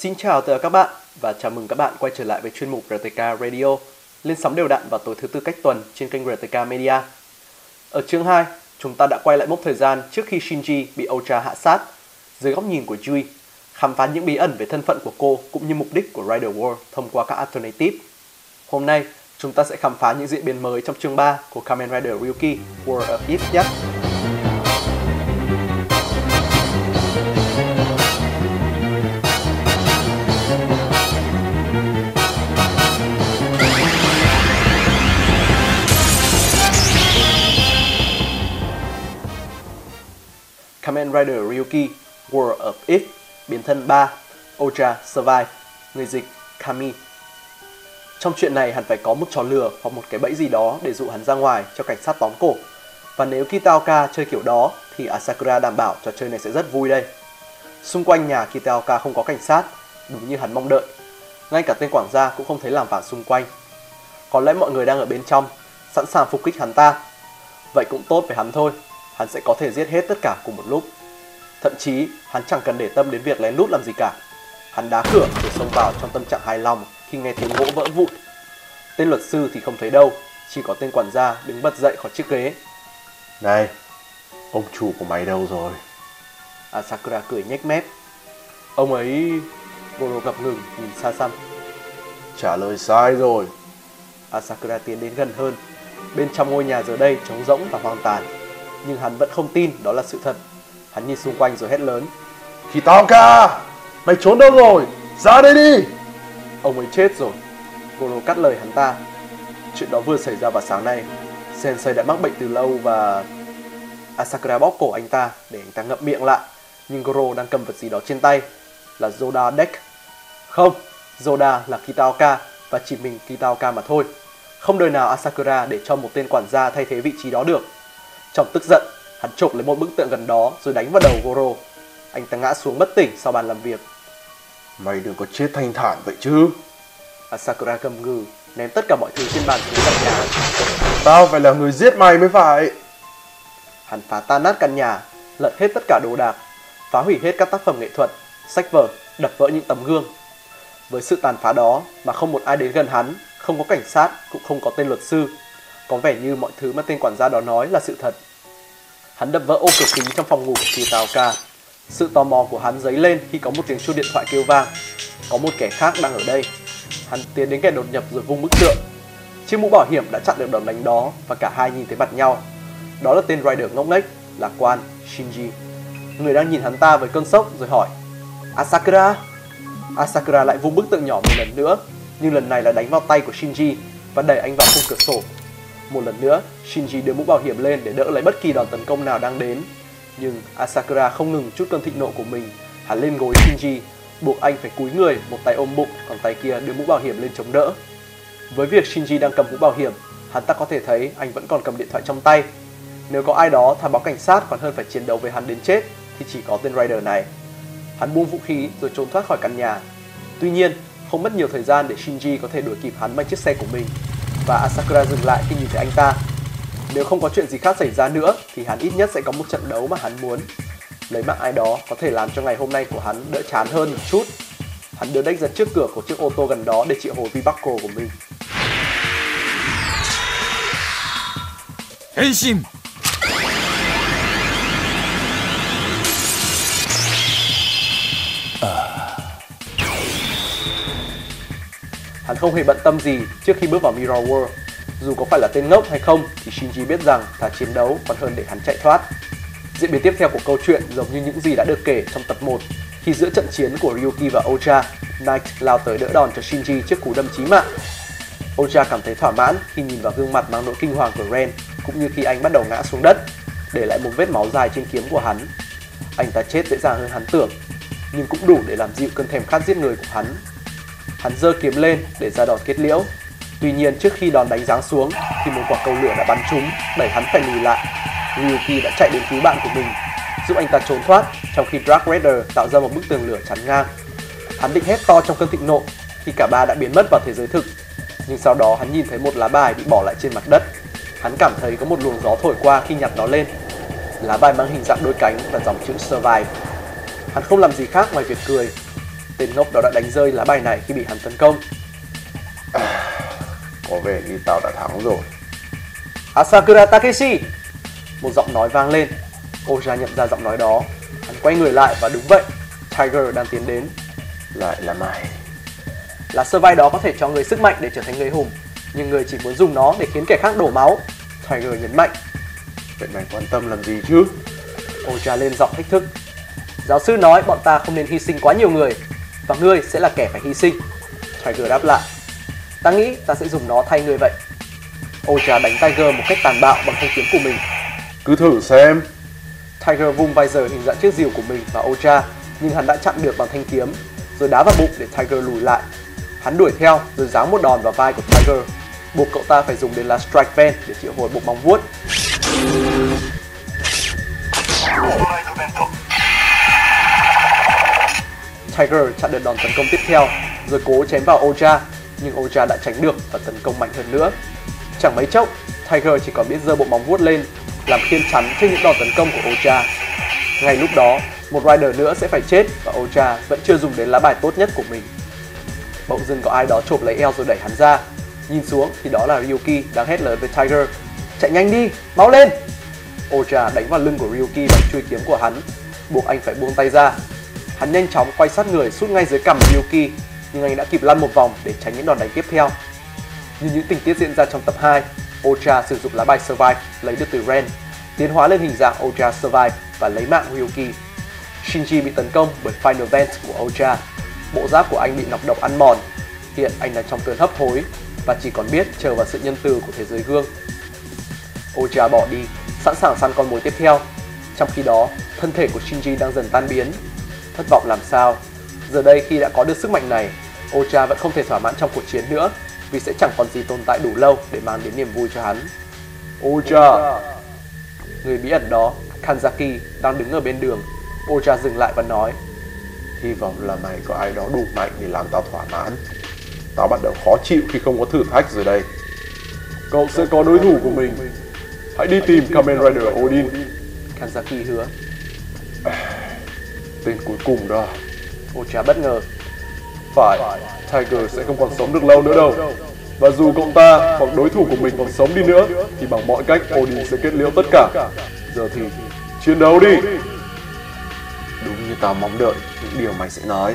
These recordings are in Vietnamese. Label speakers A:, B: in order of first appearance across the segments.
A: Xin chào tất cả các bạn và chào mừng các bạn quay trở lại với chuyên mục RTK Radio lên sóng đều đặn vào tối thứ tư cách tuần trên kênh RTK Media. Ở chương 2, chúng ta đã quay lại mốc thời gian trước khi Shinji bị Ultra hạ sát dưới góc nhìn của Yui, khám phá những bí ẩn về thân phận của cô cũng như mục đích của Rider War thông qua các alternative. Hôm nay, chúng ta sẽ khám phá những diễn biến mới trong chương 3 của Kamen Rider Ryuki War of If nhé. Kamen Rider Ryuki War of It biến thân 3 Oja Survive, người dịch Kami. Trong chuyện này, hắn phải có một trò lừa hoặc một cái bẫy gì đó để dụ hắn ra ngoài cho cảnh sát tóm cổ. Và nếu Kitaoka chơi kiểu đó, thì Asakura đảm bảo trò chơi này sẽ rất vui đây. Xung quanh nhà Kitaoka không có cảnh sát, đúng như hắn mong đợi. Ngay cả tên quản gia cũng không thấy làm vả xung quanh. Có lẽ mọi người đang ở bên trong, sẵn sàng phục kích hắn ta. Vậy cũng tốt với hắn thôi hắn sẽ có thể giết hết tất cả cùng một lúc. Thậm chí, hắn chẳng cần để tâm đến việc lén lút làm gì cả. Hắn đá cửa để xông vào trong tâm trạng hài lòng khi nghe tiếng gỗ vỡ vụn. Tên luật sư thì không thấy đâu, chỉ có tên quản gia đứng bật dậy khỏi chiếc ghế.
B: Này, ông chủ của mày đâu rồi?
A: Asakura cười nhếch mép. Ông ấy... Goro ngập ngừng nhìn xa xăm.
B: Trả lời sai rồi.
A: Asakura tiến đến gần hơn. Bên trong ngôi nhà giờ đây trống rỗng và hoang tàn nhưng hắn vẫn không tin đó là sự thật. Hắn nhìn xung quanh rồi hét lớn.
B: Kitaoka! Mày trốn đâu rồi? Ra đây đi!
A: Ông ấy chết rồi. Goro cắt lời hắn ta. Chuyện đó vừa xảy ra vào sáng nay. Sensei đã mắc bệnh từ lâu và... Asakura bóp cổ anh ta để anh ta ngậm miệng lại. Nhưng Goro đang cầm vật gì đó trên tay. Là Zoda Deck. Không, Zoda là Kitaoka và chỉ mình Kitaoka mà thôi. Không đời nào Asakura để cho một tên quản gia thay thế vị trí đó được. Trong tức giận, hắn chộp lấy một bức tượng gần đó rồi đánh vào đầu Goro. Anh ta ngã xuống bất tỉnh sau bàn làm việc.
B: Mày đừng có chết thanh thản vậy chứ.
A: Asakura gầm gừ, ném tất cả mọi thứ trên bàn xuống căn nhà.
B: Tao phải là người giết mày mới phải.
A: Hắn phá tan nát căn nhà, lật hết tất cả đồ đạc, phá hủy hết các tác phẩm nghệ thuật, sách vở, đập vỡ những tấm gương. Với sự tàn phá đó mà không một ai đến gần hắn, không có cảnh sát, cũng không có tên luật sư, có vẻ như mọi thứ mà tên quản gia đó nói là sự thật. Hắn đập vỡ ô cửa kính trong phòng ngủ của Kitaoka. Sự tò mò của hắn dấy lên khi có một tiếng chuông điện thoại kêu vang. Có một kẻ khác đang ở đây. Hắn tiến đến kẻ đột nhập rồi vung bức tượng. Chiếc mũ bảo hiểm đã chặn được đòn đánh đó và cả hai nhìn thấy mặt nhau. Đó là tên rider ngốc nghếch, lạc quan Shinji. Người đang nhìn hắn ta với cơn sốc rồi hỏi Asakura Asakura lại vung bức tượng nhỏ một lần nữa nhưng lần này là đánh vào tay của Shinji và đẩy anh vào khung cửa sổ một lần nữa, Shinji đưa mũ bảo hiểm lên để đỡ lấy bất kỳ đòn tấn công nào đang đến. Nhưng Asakura không ngừng chút cơn thịnh nộ của mình. Hắn lên gối Shinji, buộc anh phải cúi người, một tay ôm bụng, còn tay kia đưa mũ bảo hiểm lên chống đỡ. Với việc Shinji đang cầm mũ bảo hiểm, hắn ta có thể thấy anh vẫn còn cầm điện thoại trong tay. Nếu có ai đó thả báo cảnh sát còn hơn phải chiến đấu với hắn đến chết, thì chỉ có tên Rider này. Hắn buông vũ khí rồi trốn thoát khỏi căn nhà. Tuy nhiên, không mất nhiều thời gian để Shinji có thể đuổi kịp hắn bằng chiếc xe của mình và Asakura dừng lại khi nhìn thấy anh ta. Nếu không có chuyện gì khác xảy ra nữa, thì hắn ít nhất sẽ có một trận đấu mà hắn muốn. Lấy mạng ai đó có thể làm cho ngày hôm nay của hắn đỡ chán hơn một chút. Hắn đưa deck ra trước cửa của chiếc ô tô gần đó để triệu hồi Vibaco của mình.
C: Henshin!
A: Hắn không hề bận tâm gì trước khi bước vào Mirror World. Dù có phải là tên ngốc hay không thì Shinji biết rằng thà chiến đấu còn hơn để hắn chạy thoát. Diễn biến tiếp theo của câu chuyện giống như những gì đã được kể trong tập 1 khi giữa trận chiến của Ryuki và Ocha, Knight lao tới đỡ đòn cho Shinji trước cú đâm chí mạng. Ocha cảm thấy thỏa mãn khi nhìn vào gương mặt mang nỗi kinh hoàng của Ren cũng như khi anh bắt đầu ngã xuống đất, để lại một vết máu dài trên kiếm của hắn. Anh ta chết dễ dàng hơn hắn tưởng, nhưng cũng đủ để làm dịu cơn thèm khát giết người của hắn Hắn giơ kiếm lên để ra đòn kết liễu. Tuy nhiên trước khi đòn đánh giáng xuống thì một quả cầu lửa đã bắn trúng, đẩy hắn phải lùi lại. Ryuki đã chạy đến cứu bạn của mình, giúp anh ta trốn thoát trong khi Dark Raider tạo ra một bức tường lửa chắn ngang. Hắn định hét to trong cơn thịnh nộ khi cả ba đã biến mất vào thế giới thực. Nhưng sau đó hắn nhìn thấy một lá bài bị bỏ lại trên mặt đất. Hắn cảm thấy có một luồng gió thổi qua khi nhặt nó lên. Lá bài mang hình dạng đôi cánh và dòng chữ Survive. Hắn không làm gì khác ngoài việc cười Tên ngốc đó đã đánh rơi lá bài này khi bị hắn tấn công.
B: Có vẻ như tao đã thắng rồi.
A: Asakura Takeshi! Một giọng nói vang lên. Oja nhận ra giọng nói đó. Hắn quay người lại và đúng vậy, Tiger đang tiến đến.
B: Lại là mày.
A: Lá sơ vai đó có thể cho người sức mạnh để trở thành người hùng, nhưng người chỉ muốn dùng nó để khiến kẻ khác đổ máu. Tiger nhấn mạnh.
B: Vậy mày quan tâm làm gì chứ?
A: Oja lên giọng thách thức. Giáo sư nói bọn ta không nên hy sinh quá nhiều người, và ngươi sẽ là kẻ phải hy sinh. Tiger đáp lại. Ta nghĩ ta sẽ dùng nó thay ngươi vậy. Oja đánh Tiger một cách tàn bạo bằng thanh kiếm của mình.
B: Cứ thử xem.
A: Tiger vung visor hình dạng chiếc rìu của mình vào Oja, nhưng hắn đã chặn được bằng thanh kiếm, rồi đá vào bụng để Tiger lùi lại. Hắn đuổi theo rồi giáng một đòn vào vai của Tiger, buộc cậu ta phải dùng đến lá Strike Ven để triệu hồi bộ móng vuốt. Tiger chặn được đòn tấn công tiếp theo, rồi cố chém vào Oja, nhưng Oja đã tránh được và tấn công mạnh hơn nữa. Chẳng mấy chốc, Tiger chỉ còn biết giơ bộ móng vuốt lên, làm khiên chắn trước những đòn tấn công của Oja. Ngay lúc đó, một rider nữa sẽ phải chết và Oja vẫn chưa dùng đến lá bài tốt nhất của mình. Bỗng dưng có ai đó chộp lấy eo rồi đẩy hắn ra. Nhìn xuống thì đó là Ryuki đang hét lớn với Tiger. Chạy nhanh đi, máu lên! Oja đánh vào lưng của Ryuki bằng chui kiếm của hắn, buộc anh phải buông tay ra. Hắn nhanh chóng quay sát người sút ngay dưới cằm Yuki, nhưng anh đã kịp lăn một vòng để tránh những đòn đánh tiếp theo. Như những tình tiết diễn ra trong tập 2, Ocha sử dụng lá bài Survive lấy được từ Ren, tiến hóa lên hình dạng Ocha Survive và lấy mạng Ryuki. Shinji bị tấn công bởi Final Vent của Ocha. Bộ giáp của anh bị nọc độc ăn mòn. Hiện anh đang trong cơn hấp hối và chỉ còn biết chờ vào sự nhân từ của thế giới gương. Ocha bỏ đi, sẵn sàng săn con mồi tiếp theo. Trong khi đó, thân thể của Shinji đang dần tan biến. Thất vọng làm sao? Giờ đây khi đã có được sức mạnh này, Ocha vẫn không thể thỏa mãn trong cuộc chiến nữa vì sẽ chẳng còn gì tồn tại đủ lâu để mang đến niềm vui cho hắn. Ocha! Người bí ẩn đó, Kanzaki, đang đứng ở bên đường. Ocha dừng lại và nói
B: Hy vọng là mày có ai đó đủ mạnh để làm tao thỏa mãn. Tao bắt đầu khó chịu khi không có thử thách rồi đây.
C: Cậu sẽ có đối thủ của mình. Hãy đi tìm Kamen Rider Odin.
A: Kanzaki hứa.
B: Tên cuối cùng đó.
A: Ocha bất ngờ.
C: Phải, Tiger sẽ không còn sống được lâu nữa đâu. Và dù cậu ta hoặc đối thủ của mình còn sống đi nữa, thì bằng mọi cách Odin sẽ kết liễu tất cả. Giờ thì chiến đấu đi.
B: Đúng như tao mong đợi những điều mày sẽ nói.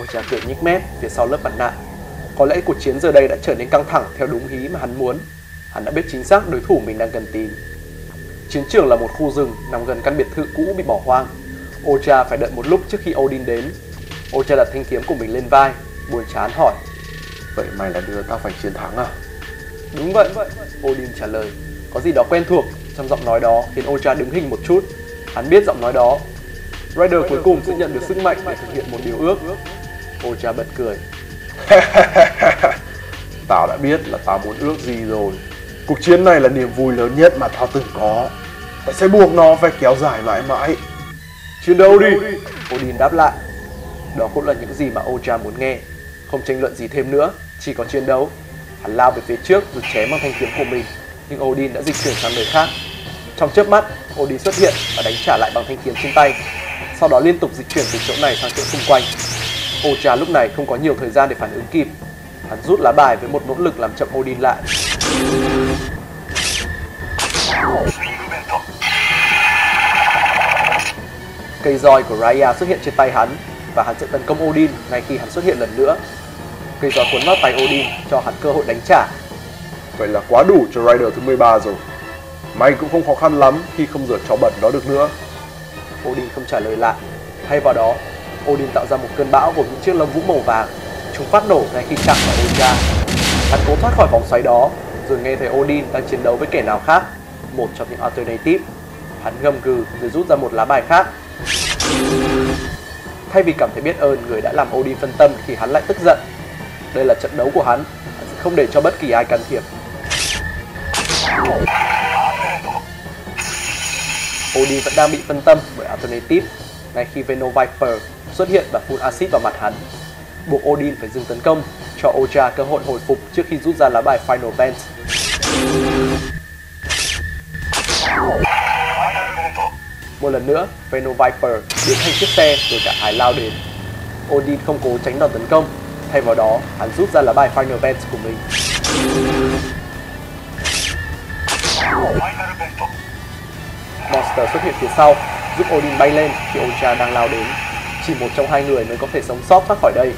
A: Ocha cười nhếch mép phía sau lớp mặt nạ. Có lẽ cuộc chiến giờ đây đã trở nên căng thẳng theo đúng ý mà hắn muốn. Hắn đã biết chính xác đối thủ mình đang cần tìm. Chiến trường là một khu rừng nằm gần căn biệt thự cũ bị bỏ hoang. Ocha phải đợi một lúc trước khi Odin đến. Ocha đặt thanh kiếm của mình lên vai, buồn chán hỏi.
B: Vậy mày là đưa tao phải chiến thắng à?
A: Đúng vậy, Odin trả lời. Có gì đó quen thuộc trong giọng nói đó khiến Ocha đứng hình một chút. Hắn biết giọng nói đó. Rider cuối cùng sẽ nhận được sức mạnh để thực hiện một điều ước. Ocha bật cười.
B: tao đã biết là tao muốn ước gì rồi. Cuộc chiến này là niềm vui lớn nhất mà tao từng có. Tao sẽ buộc nó phải kéo dài mãi mãi.
C: Chiến đấu đi!
A: Odin đáp lại. Đó cũng là những gì mà Ocha muốn nghe. Không tranh luận gì thêm nữa, chỉ có chiến đấu. Hắn lao về phía trước rồi chém bằng thanh kiếm của mình, nhưng Odin đã dịch chuyển sang nơi khác. Trong chớp mắt, Odin xuất hiện và đánh trả lại bằng thanh kiếm trên tay. Sau đó liên tục dịch chuyển từ chỗ này sang chỗ xung quanh. Ocha lúc này không có nhiều thời gian để phản ứng kịp. Hắn rút lá bài với một nỗ lực làm chậm Odin lại. Cây roi của Raya xuất hiện trên tay hắn và hắn sẽ tấn công Odin ngay khi hắn xuất hiện lần nữa. Cây roi cuốn vào tay Odin cho hắn cơ hội đánh trả.
C: Vậy là quá đủ cho Rider thứ 13 rồi. Mày cũng không khó khăn lắm khi không rửa chó bẩn đó được nữa.
A: Odin không trả lời lại. Thay vào đó, Odin tạo ra một cơn bão gồm những chiếc lông vũ màu vàng. Chúng phát nổ ngay khi chạm vào Oja. Hắn cố thoát khỏi vòng xoáy đó, rồi nghe thấy Odin đang chiến đấu với kẻ nào khác, một trong những alternative. Hắn gầm gừ rồi rút ra một lá bài khác. Thay vì cảm thấy biết ơn người đã làm Odin phân tâm thì hắn lại tức giận. Đây là trận đấu của hắn, hắn sẽ không để cho bất kỳ ai can thiệp. Odin vẫn đang bị phân tâm bởi Alternative ngay khi Veno Viper xuất hiện và phun axit vào mặt hắn. Buộc Odin phải dừng tấn công, cho Oja cơ hội hồi phục trước khi rút ra lá bài Final Vent. Một lần nữa, Venom Viper biến thành chiếc xe rồi cả hai lao đến. Odin không cố tránh đòn tấn công, thay vào đó hắn rút ra lá bài Final Vent của mình. Monster xuất hiện phía sau, giúp Odin bay lên khi Ocha đang lao đến. Chỉ một trong hai người mới có thể sống sót thoát khỏi đây.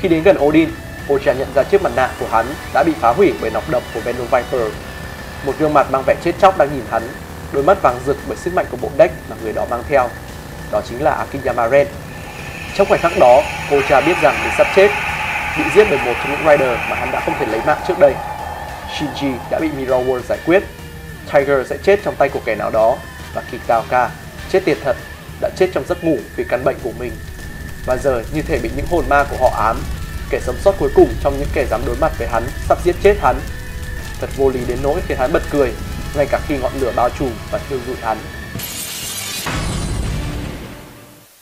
A: Khi đến gần Odin, Ocha nhận ra chiếc mặt nạ của hắn đã bị phá hủy bởi nọc độc của Venom Viper. Một gương mặt mang vẻ chết chóc đang nhìn hắn, đôi mắt vàng rực bởi sức mạnh của bộ deck mà người đó mang theo. Đó chính là Akiyama Ren. Trong khoảnh khắc đó, cô cha biết rằng mình sắp chết, bị giết bởi một trong những rider mà hắn đã không thể lấy mạng trước đây. Shinji đã bị Mirror World giải quyết. Tiger sẽ chết trong tay của kẻ nào đó và Kitaoka chết tiệt thật đã chết trong giấc ngủ vì căn bệnh của mình. Và giờ như thể bị những hồn ma của họ ám, kẻ sống sót cuối cùng trong những kẻ dám đối mặt với hắn sắp giết chết hắn. Thật vô lý đến nỗi khiến hắn bật cười, ngay cả khi ngọn lửa bao trùm và thiêu rụi hắn.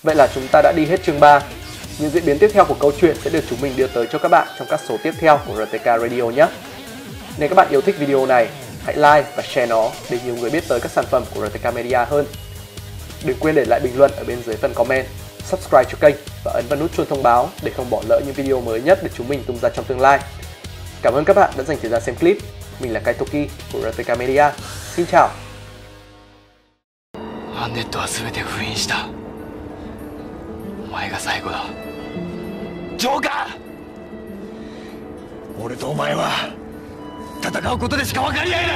A: Vậy là chúng ta đã đi hết chương 3. Những diễn biến tiếp theo của câu chuyện sẽ được chúng mình đưa tới cho các bạn trong các số tiếp theo của RTK Radio nhé. Nếu các bạn yêu thích video này, hãy like và share nó để nhiều người biết tới các sản phẩm của RTK Media hơn. Đừng quên để lại bình luận ở bên dưới phần comment, subscribe cho kênh và ấn vào nút chuông thông báo để không bỏ lỡ những video mới nhất được chúng mình tung ra trong tương lai. Cảm ơn các bạn đã dành thời gian xem clip. Mình là Kaitoki của RTK Media. Xin chào!
D: アンネットは全て封印したお前が最後だジョーカー俺とお前は戦うことでしか分かり合えない